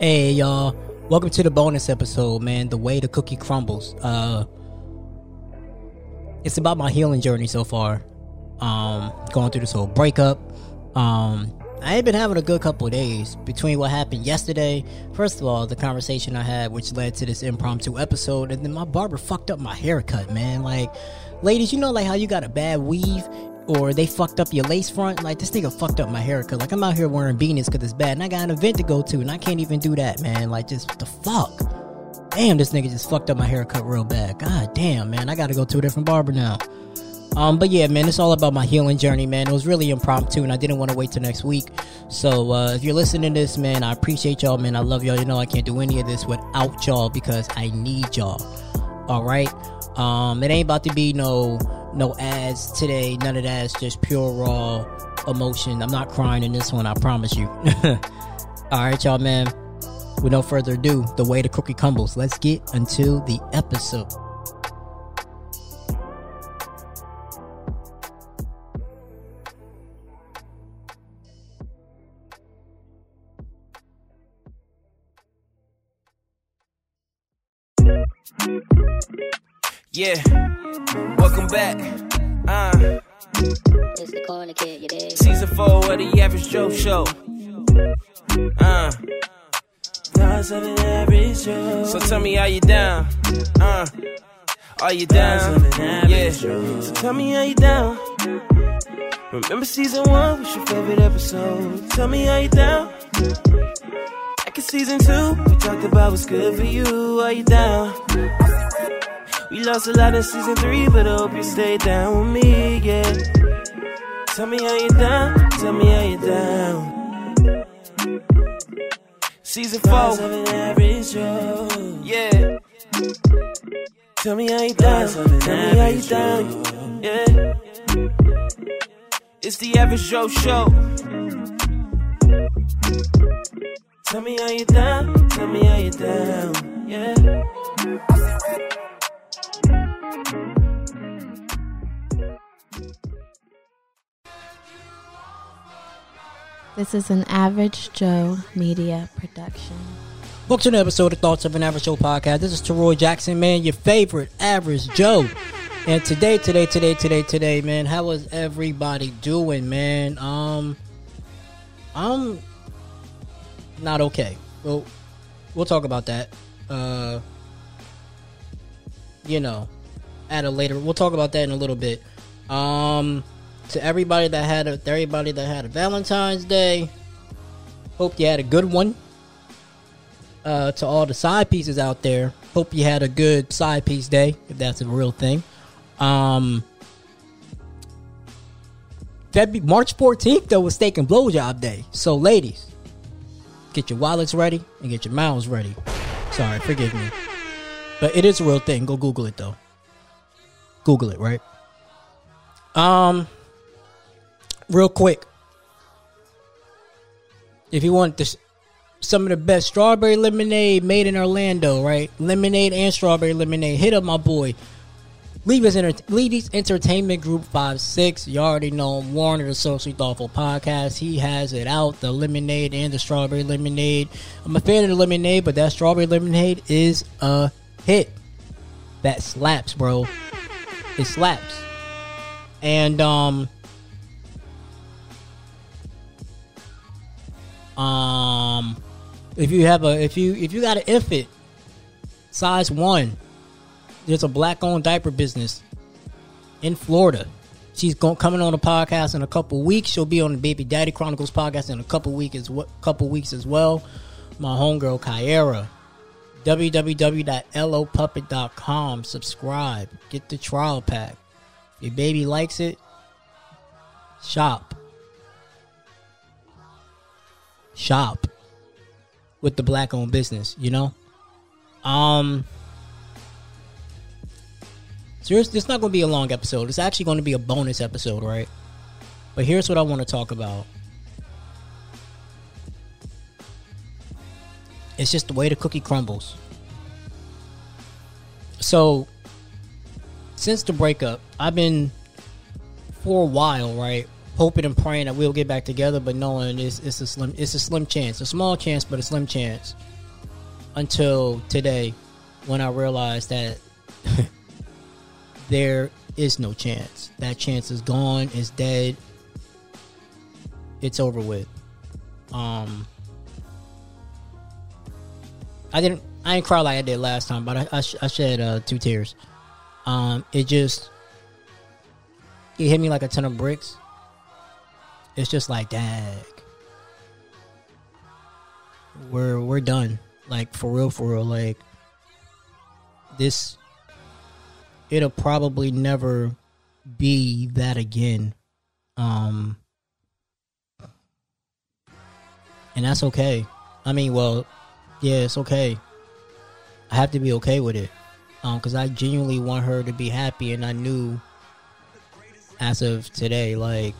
Hey y'all, welcome to the bonus episode, man. The way the cookie crumbles. Uh, it's about my healing journey so far. Um, going through this whole breakup. Um, I ain't been having a good couple of days between what happened yesterday. First of all, the conversation I had, which led to this impromptu episode, and then my barber fucked up my haircut, man. Like, ladies, you know, like how you got a bad weave or they fucked up your lace front. Like this nigga fucked up my haircut. Like I'm out here wearing beanies because it's bad, and I got an event to go to, and I can't even do that, man. Like just the fuck. Damn, this nigga just fucked up my haircut real bad. God damn, man. I got to go to a different barber now. Um, but yeah, man, it's all about my healing journey, man. It was really impromptu, and I didn't want to wait till next week. So uh, if you're listening to this, man, I appreciate y'all, man. I love y'all. You know I can't do any of this without y'all because I need y'all. All right. Um, it ain't about to be no no ads today. None of that. It's just pure raw emotion. I'm not crying in this one. I promise you. All right, y'all, man. With no further ado, the way the cookie crumbles. Let's get into the episode. Yeah, welcome back. Uh, It's the corner kid, you dig? season four of the Average Joe Show. Uh, so tell me how you down. Uh, are you down? Yeah. So tell me how you down. Remember season one was your favorite episode. Tell me how you down. Season two, we talked about what's good for you. Are you down? We lost a lot in season three, but I hope you stay down with me, yeah. Tell me how you down, tell me how you down. Season four, yeah. Tell me how you down, tell me how you down, yeah. It's the average Joe show. Tell me how you down, tell me how you down, yeah. This is an Average Joe media production. Welcome to the episode of Thoughts of an Average Joe podcast. This is Teroy Jackson, man, your favorite average Joe. And today, today, today, today, today, man, how is everybody doing, man? Um, I'm not okay. Well, we'll talk about that. Uh, you know, at a later. We'll talk about that in a little bit. Um, to everybody that had a, everybody that had a Valentine's Day, hope you had a good one uh, to all the side pieces out there. Hope you had a good side piece day, if that's a real thing. Um, February, March 14th, though, was steak and blowjob day. So, ladies, get your wallets ready and get your mouths ready. Sorry, forgive me. But it is a real thing. Go Google it, though. Google it, right? Um, real quick. If you want this, some of the best strawberry lemonade made in Orlando, right? Lemonade and strawberry lemonade. Hit up my boy. Levy's, Enter- Levy's Entertainment Group 5 6. You already know. Warner, the Socially Thoughtful Podcast. He has it out the lemonade and the strawberry lemonade. I'm a fan of the lemonade, but that strawberry lemonade is a hit. That slaps, bro. It slaps. And, um, um, if you have a if you if you got an infant size one there's a black owned diaper business in florida. She's going coming on a podcast in a couple weeks. She'll be on the baby daddy chronicles podcast in a couple weeks as well couple weeks as well. My homegirl kyra www.lopuppet.com subscribe. Get the trial pack. If your baby likes it shop. Shop with the black owned business, you know? Um so here's, it's not going to be a long episode. It's actually going to be a bonus episode, right? But here's what I want to talk about. It's just the way the cookie crumbles. So, since the breakup, I've been for a while, right? hoping and praying that we'll get back together, but knowing it's, it's a slim it's a slim chance, a small chance, but a slim chance. until today when I realized that there is no chance. That chance is gone, is dead. It's over with. Um I didn't I didn't cry like I did last time, but I I, I shed uh, two tears. Um it just it hit me like a ton of bricks. It's just like, dag. We're we're done. Like for real, for real. Like this it'll probably never be that again. Um and that's okay. I mean, well, yeah, it's okay. I have to be okay with it. Um, because I genuinely want her to be happy, and I knew as of today, like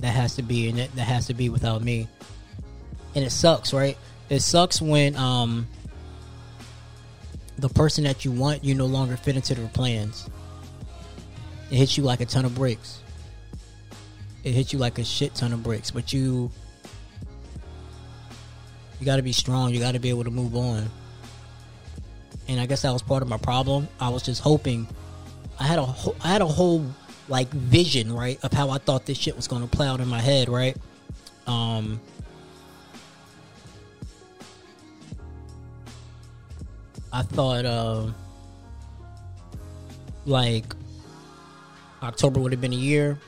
that has to be, and that has to be without me. And it sucks, right? It sucks when um the person that you want you no longer fit into their plans. It hits you like a ton of bricks. It hits you like a shit ton of bricks, but you you got to be strong. You got to be able to move on. And I guess that was part of my problem. I was just hoping I had a whole, I had a whole like vision, right, of how I thought this shit was to play out in my head, right? Um I thought uh, like October would have been a year.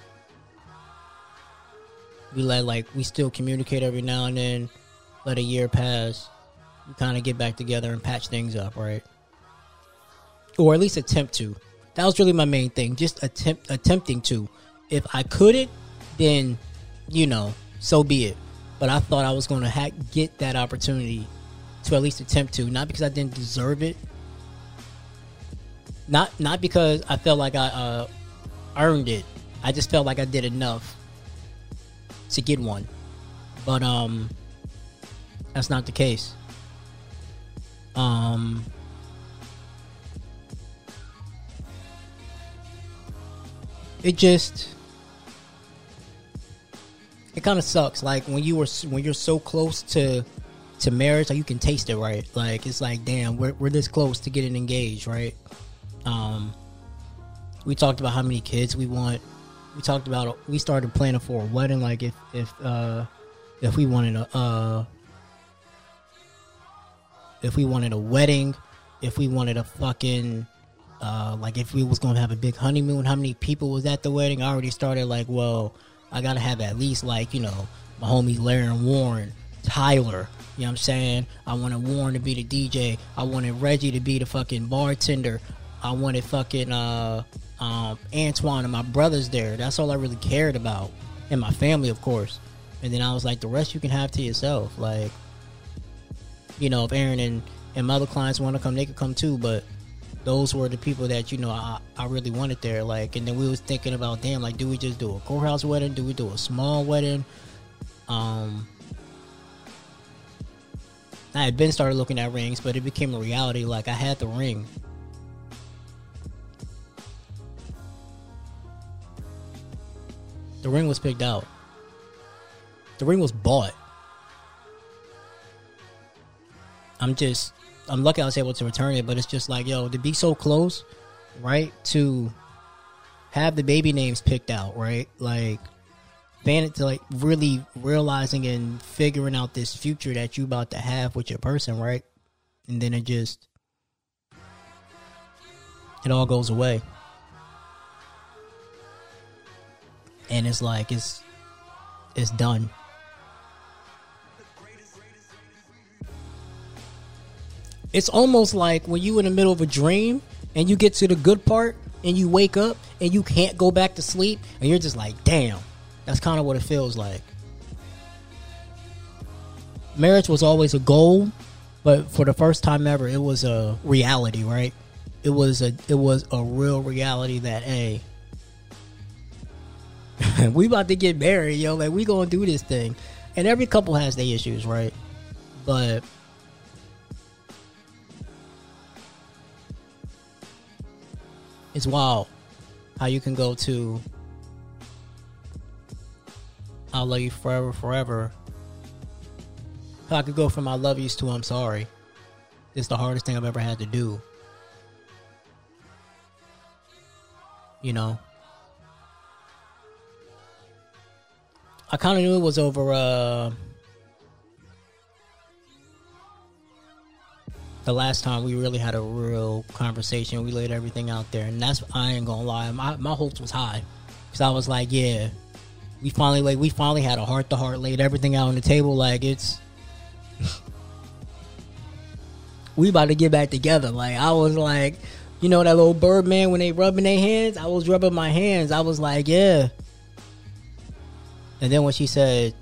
We let like we still communicate every now and then. Let a year pass. We kind of get back together and patch things up, right? Or at least attempt to. That was really my main thing. Just attempt attempting to. If I couldn't, then you know, so be it. But I thought I was going to ha- get that opportunity to at least attempt to, not because I didn't deserve it, not not because I felt like I uh, earned it. I just felt like I did enough to get one, but um, that's not the case. Um. It just it kind of sucks like when you were when you're so close to to marriage like you can taste it right? Like it's like damn we're, we're this close to getting engaged right? Um we talked about how many kids we want. We talked about we started planning for a wedding like if if uh if we wanted a uh if we wanted a wedding if we wanted a fucking uh like if we was gonna have a big honeymoon how many people was at the wedding? I already started like well i gotta have at least like you know my homies larry and warren tyler you know what I'm saying? I wanted Warren to be the DJ. I wanted Reggie to be the fucking bartender. I wanted fucking uh, um, Antoine and my brothers there. That's all I really cared about. And my family, of course. And then I was like, the rest you can have to yourself. Like, you know, if Aaron and, and my other clients want to come, they could come too. But those were the people that, you know, I, I really wanted there. Like, and then we was thinking about, damn, like, do we just do a courthouse wedding? Do we do a small wedding? Um, I had been started looking at rings, but it became a reality. Like I had the ring. The ring was picked out. The ring was bought. I'm just I'm lucky I was able to return it, but it's just like, yo, to be so close, right? To have the baby names picked out, right? Like fan to like really realizing and figuring out this future that you about to have with your person, right? And then it just it all goes away. And it's like it's it's done. It's almost like when you in the middle of a dream and you get to the good part and you wake up and you can't go back to sleep and you're just like, damn, that's kind of what it feels like. Marriage was always a goal, but for the first time ever, it was a reality, right? It was a it was a real reality that hey, we about to get married, yo. Like we gonna do this thing, and every couple has their issues, right? But it's wild how you can go to I'll love you forever, forever. I could go from I love yous to I'm sorry, it's the hardest thing I've ever had to do. You know? I kind of knew it was over uh, the last time we really had a real conversation. We laid everything out there, and that's I ain't gonna lie. My my hopes was high because I was like, yeah, we finally like we finally had a heart to heart, laid everything out on the table. Like it's we about to get back together. Like I was like, you know that little bird man when they rubbing their hands. I was rubbing my hands. I was like, yeah. And then when she said,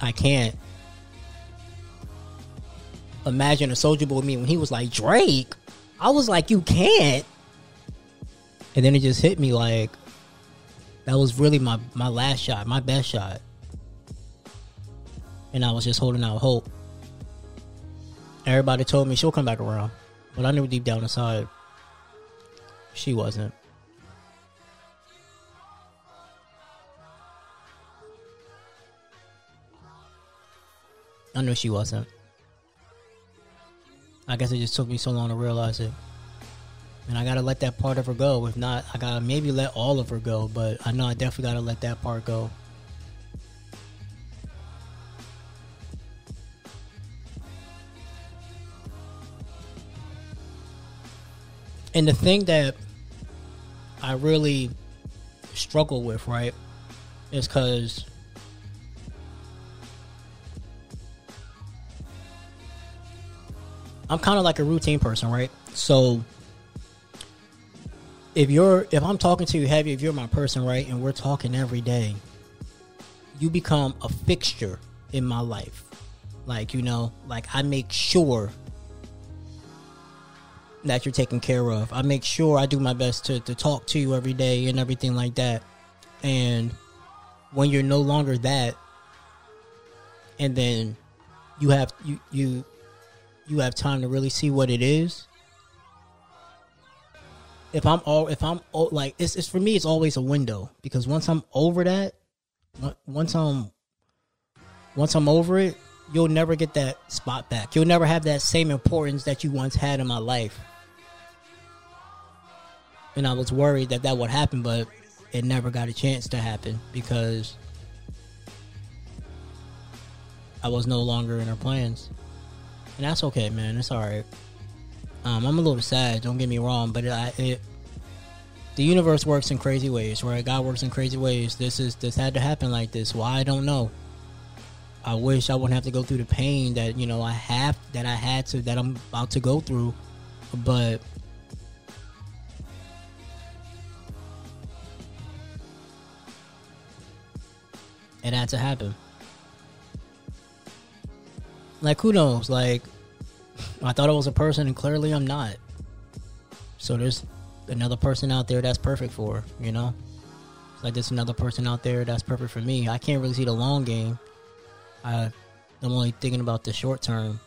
I can't. Imagine a Soulja Boy me when he was like Drake. I was like, you can't. And then it just hit me like that was really my my last shot, my best shot. And I was just holding out hope. Everybody told me she'll come back around, but I knew deep down inside she wasn't. I knew she wasn't. I guess it just took me so long to realize it. And I gotta let that part of her go. If not, I gotta maybe let all of her go, but I know I definitely gotta let that part go. And the thing that I really struggle with, right, is because I'm kind of like a routine person, right? So if you're if I'm talking to you heavy, if you're my person, right, and we're talking every day, you become a fixture in my life. Like, you know, like I make sure that you're taken care of. I make sure I do my best to, to talk to you every day and everything like that. And when you're no longer that, and then you have you you you have time to really see what it is. If I'm all if I'm like it's it's for me it's always a window because once I'm over that, uh, once I'm once I'm over it, you'll never get that spot back. You'll never have that same importance that you once had in my life and I was worried that that would happen, but it never got a chance to happen because I was no longer in her plans, and that's okay, man. It's all right. Um, I'm a little sad. Don't get me wrong, but it, it the universe works in crazy ways, right? God works in crazy ways. This is this had to happen like this. Why I don't know. I wish I wouldn't have to go through the pain that you know I have that I had to that I'm about to go through, but it had to happen. Like, who knows? Like, I thought I was a person, and clearly I'm not. So there's another person out there that's perfect for her, you know? It's like there's another person out there that's perfect for me. I can't really see the long game. I, I'm only thinking about the short term.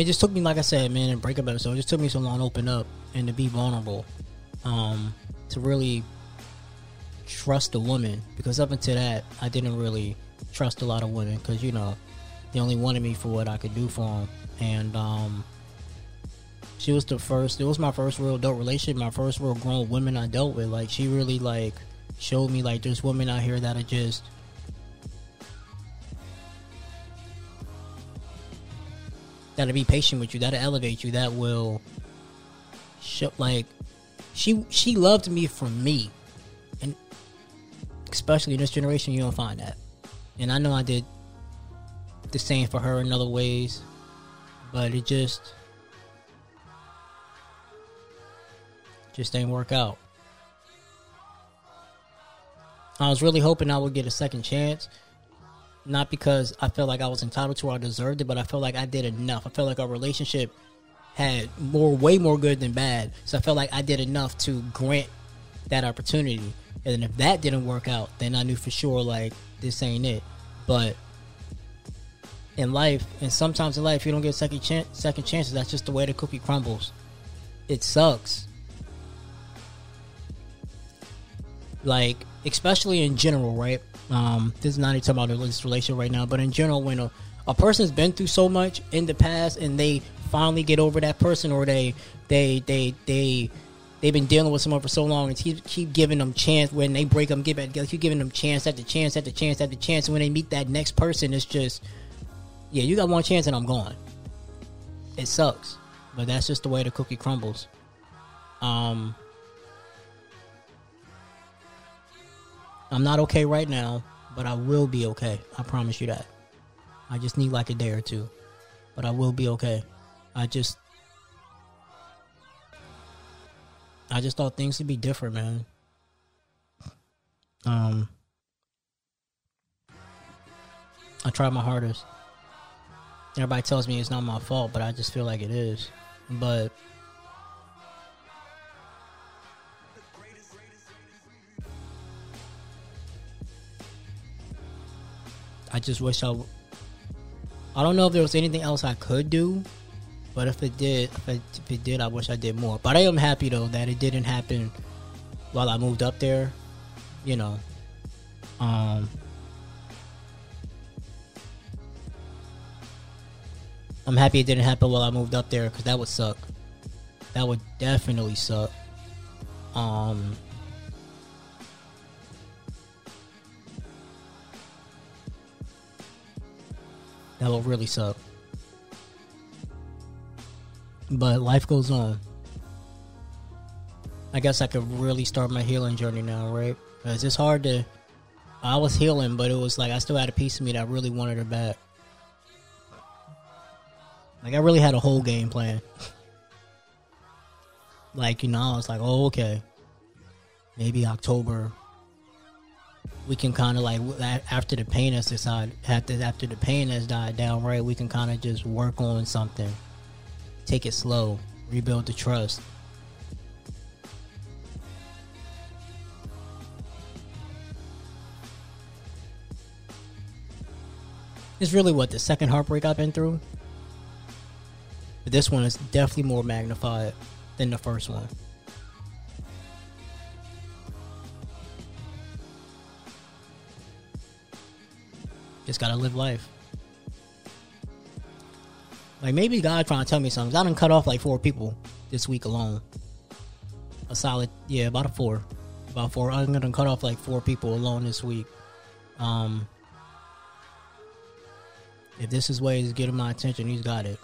it just took me, like I said, man, in breakup episode, it just took me so long to open up and to be vulnerable, um, to really trust a woman. Because up until that, I didn't really trust a lot of women because you know they only wanted me for what I could do for them, and um, she was the first. It was my first real adult relationship, my first real grown woman I dealt with. Like she really like showed me like there's women out here that are just that'll be patient with you, that'll elevate you, that will show like she she loved me for me. And especially in this generation you don't find that. And I know I did the same for her in other ways, but it just just didn't work out. I was really hoping I would get a second chance not because I felt like I was entitled to or I deserved it, but I felt like I did enough. I felt like our relationship had more, way more good than bad. So I felt like I did enough to grant that opportunity. And if that didn't work out, then I knew for sure like this ain't it. But in life, and sometimes in life, you don't get second chance, second chances. That's just the way the cookie crumbles. It sucks, like especially in general, right? Um, this is not even talking about this relation right now, but in general, when a, a person's been through so much in the past and they finally get over that person, or they they they they they've been dealing with someone for so long and keep keep giving them chance when they break them, get back together, keep giving them chance after the chance after the chance after the chance. And when they meet that next person, it's just, yeah, you got one chance and I'm gone. It sucks, but that's just the way the cookie crumbles. Um, I'm not okay right now, but I will be okay. I promise you that. I just need like a day or two, but I will be okay. I just, I just thought things would be different, man. Um, I tried my hardest. Everybody tells me it's not my fault, but I just feel like it is. But I just wish I. W- I don't know if there was anything else I could do, but if it did, if it, if it did, I wish I did more. But I am happy though that it didn't happen while I moved up there. You know, um, I'm happy it didn't happen while I moved up there because that would suck. That would definitely suck. Um, that would really suck. But life goes on. I guess I could really start my healing journey now, right? Because it's hard to. I was healing, but it was like I still had a piece of me that really wanted her back. Like I really had a whole game plan. like you know, I was like, oh okay, maybe October. We can kind of like after the pain has decided after after the pain has died down, right? We can kind of just work on something, take it slow, rebuild the trust. It's really what the second heartbreak I've been through. But this one is definitely more magnified than the first one. Just gotta live life. Like maybe God trying to tell me something. I done cut off like four people this week alone. A solid, yeah, about a four, about four. I'm gonna cut off like four people alone this week. Um, if this is way he's getting my attention, he's got it.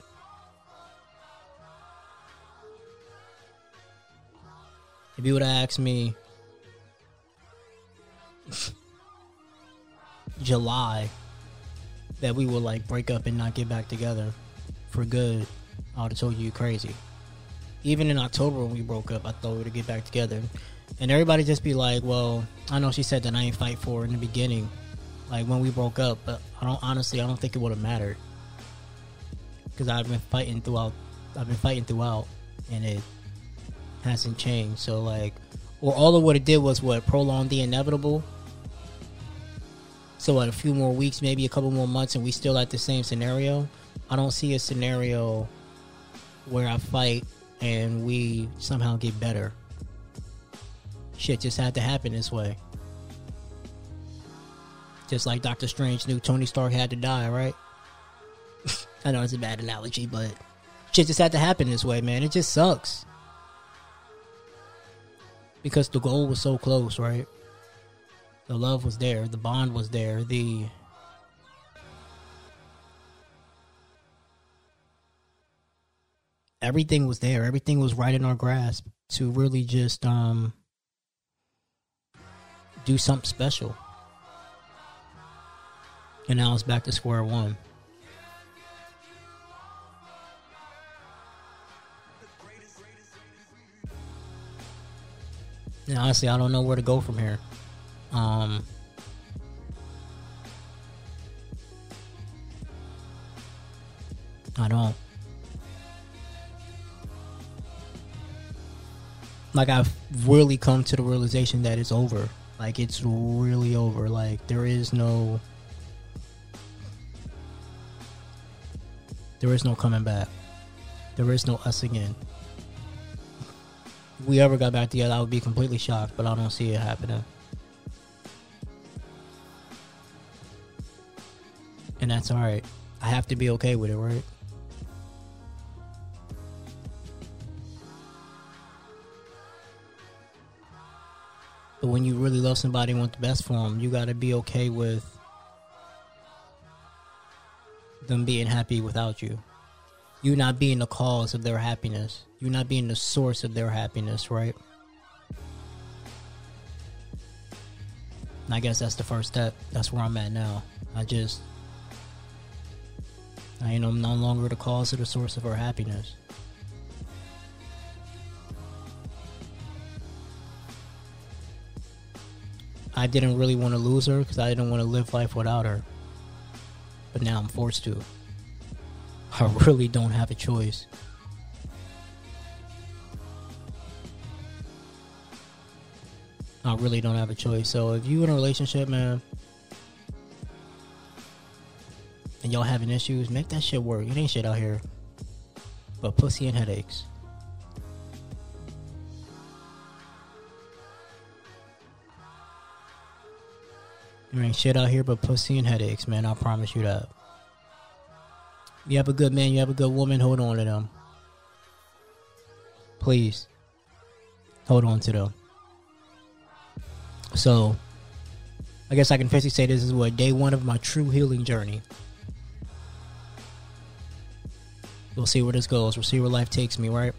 If you would have asked me July that we would like break up and not get back together for good, I would have told you you're crazy. Even in October when we broke up, I thought we would get back together. And everybody just be like, well, I know she said that I ain't fight for in the beginning, like when we broke up, but I don't honestly, I don't think it would have mattered. Because I've been fighting throughout, I've been fighting throughout, and it hasn't changed. So like, or all of what it did was what prolonged the inevitable. So at a few more weeks, maybe a couple more months, and we still at the same scenario. I don't see a scenario where I fight and we somehow get better. Shit just had to happen this way. Just like Doctor Strange knew Tony Stark had to die, right? I know it's a bad analogy, but shit just had to happen this way, man. It just sucks because the goal was so close, right? The love was there, the bond was there, the everything was there, everything was right in our grasp to really just um do something special. And now it's back to square one. And honestly, I don't know where to go from here. Um, I don't. like I've really come to the realization that it's over. Like it's really over. Like there is no there is no coming back. There is no us again. If we ever got back together, I would be completely shocked, but I don't see it happening. And that's alright. I have to be okay with it, right? But when you really love somebody and want the best for them, you got to be okay with them being happy without you. You not being the cause of their happiness. You not being the source of their happiness, right? And I guess that's the first step. That's where I'm at now. I just, I am no longer the cause or the source of her happiness. I didn't really want to lose her because I didn't want to live life without her. But now I'm forced to. I really don't have a choice. I really don't have a choice. So if you in a relationship, man, and y'all having issues, make that shit work. It ain't shit out here. But pussy and headaches. There ain't shit out here but pussy and headaches, man. I promise you that. You have a good man, you have a good woman, hold on to them. Please. Hold on to them. So, I guess I can officially say this is what day one of my true healing journey. We'll see where this goes. We'll see where life takes me, right?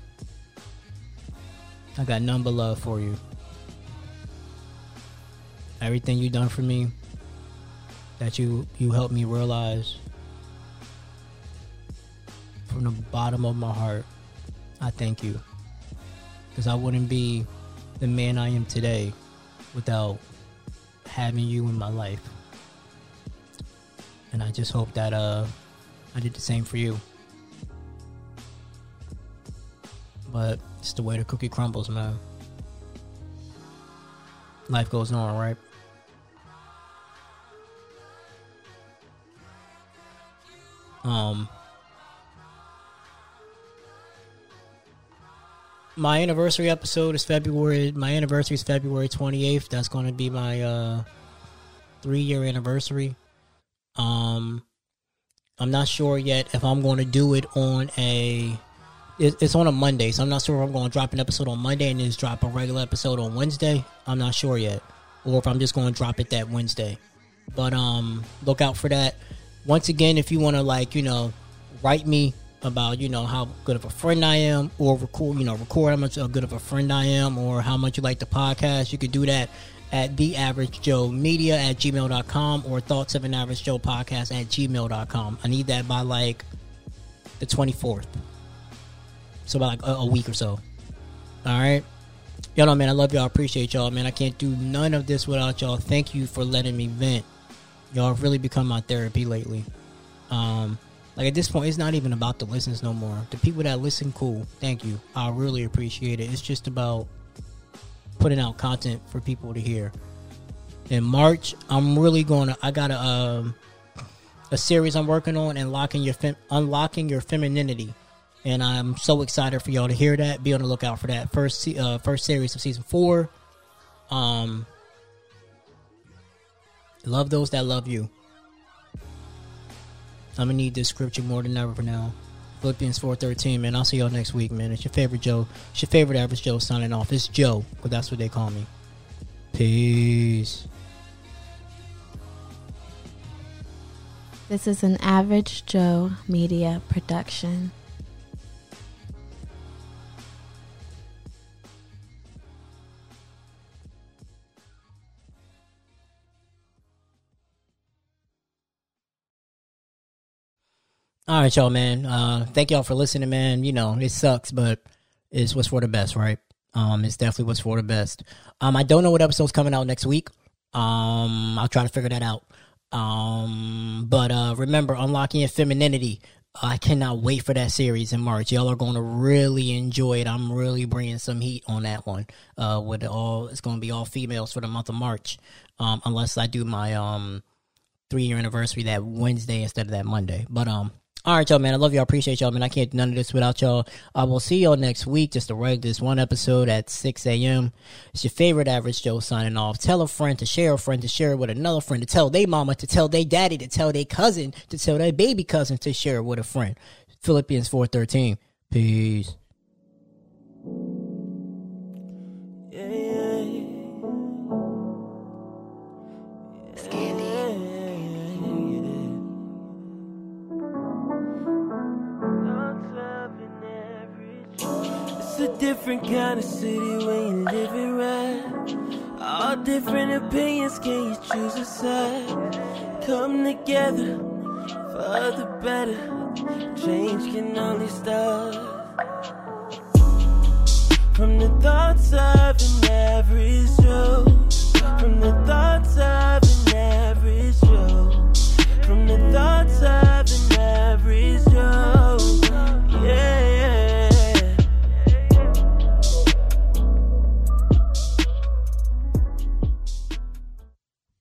I got none but love for you. Everything you done for me, that you you helped me realize from the bottom of my heart, I thank you. Because I wouldn't be the man I am today without having you in my life. And I just hope that uh I did the same for you. But it's the way the cookie crumbles, man. Life goes on, right? Um my anniversary episode is February. My anniversary is February 28th. That's going to be my uh, three year anniversary. Um, I'm not sure yet if I'm going to do it on a. It, it's on a Monday, so I'm not sure if I'm going to drop an episode on Monday and just drop a regular episode on Wednesday. I'm not sure yet, or if I'm just going to drop it that Wednesday. But um, look out for that. Once again, if you want to like you know write me about you know how good of a friend I am, or record you know record how much uh, good of a friend I am, or how much you like the podcast. You could do that at the average joe media at gmail.com or thoughts of an average joe podcast at gmail.com i need that by like the 24th so about like a, a week or so. All right y'all know man i love y'all. Appreciate y'all man. I can't do none of this without y'all. Thank you for letting me vent y'all have really become my therapy lately um like at this point, it's not even about the listens no more. The people that listen, cool. Thank you. I really appreciate it. It's just about putting out content for people to hear. In March, I'm really going to. I got a um, a series I'm working on, unlocking your fem, unlocking your femininity, and I'm so excited for y'all to hear that. Be on the lookout for that first uh, first series of season four. Um, love those that love you. I'm gonna need this scripture more than ever for now. Philippians 4:13, man. I'll see y'all next week, man. It's your favorite Joe. It's your favorite average Joe signing off. It's Joe, but that's what they call me. Peace. This is an Average Joe Media production. All right, y'all, man. Uh, thank y'all for listening, man. You know, it sucks, but it's what's for the best, right? Um, it's definitely what's for the best. Um, I don't know what episode's coming out next week. Um, I'll try to figure that out. Um, but uh, remember, unlocking your femininity. I cannot wait for that series in March. Y'all are going to really enjoy it. I'm really bringing some heat on that one. Uh, with all, it's going to be all females for the month of March. Um, unless I do my um three year anniversary that Wednesday instead of that Monday. But um, All right, y'all, man. I love y'all. I appreciate y'all, man. I can't do none of this without y'all. Uh, I will see y'all next week. Just to regular, this one episode at 6 a.m. It's your favorite average Joe signing off. Tell a friend to share a friend to share it with another friend to tell their mama to tell their daddy to tell their cousin to tell their baby cousin to share it with a friend. Philippians 4:13. Peace. Yeah, yeah, different kind of city when you live it right. All different opinions, can you choose a side? Come together for the better. Change can only start from the thoughts of an average Joe. From the thoughts of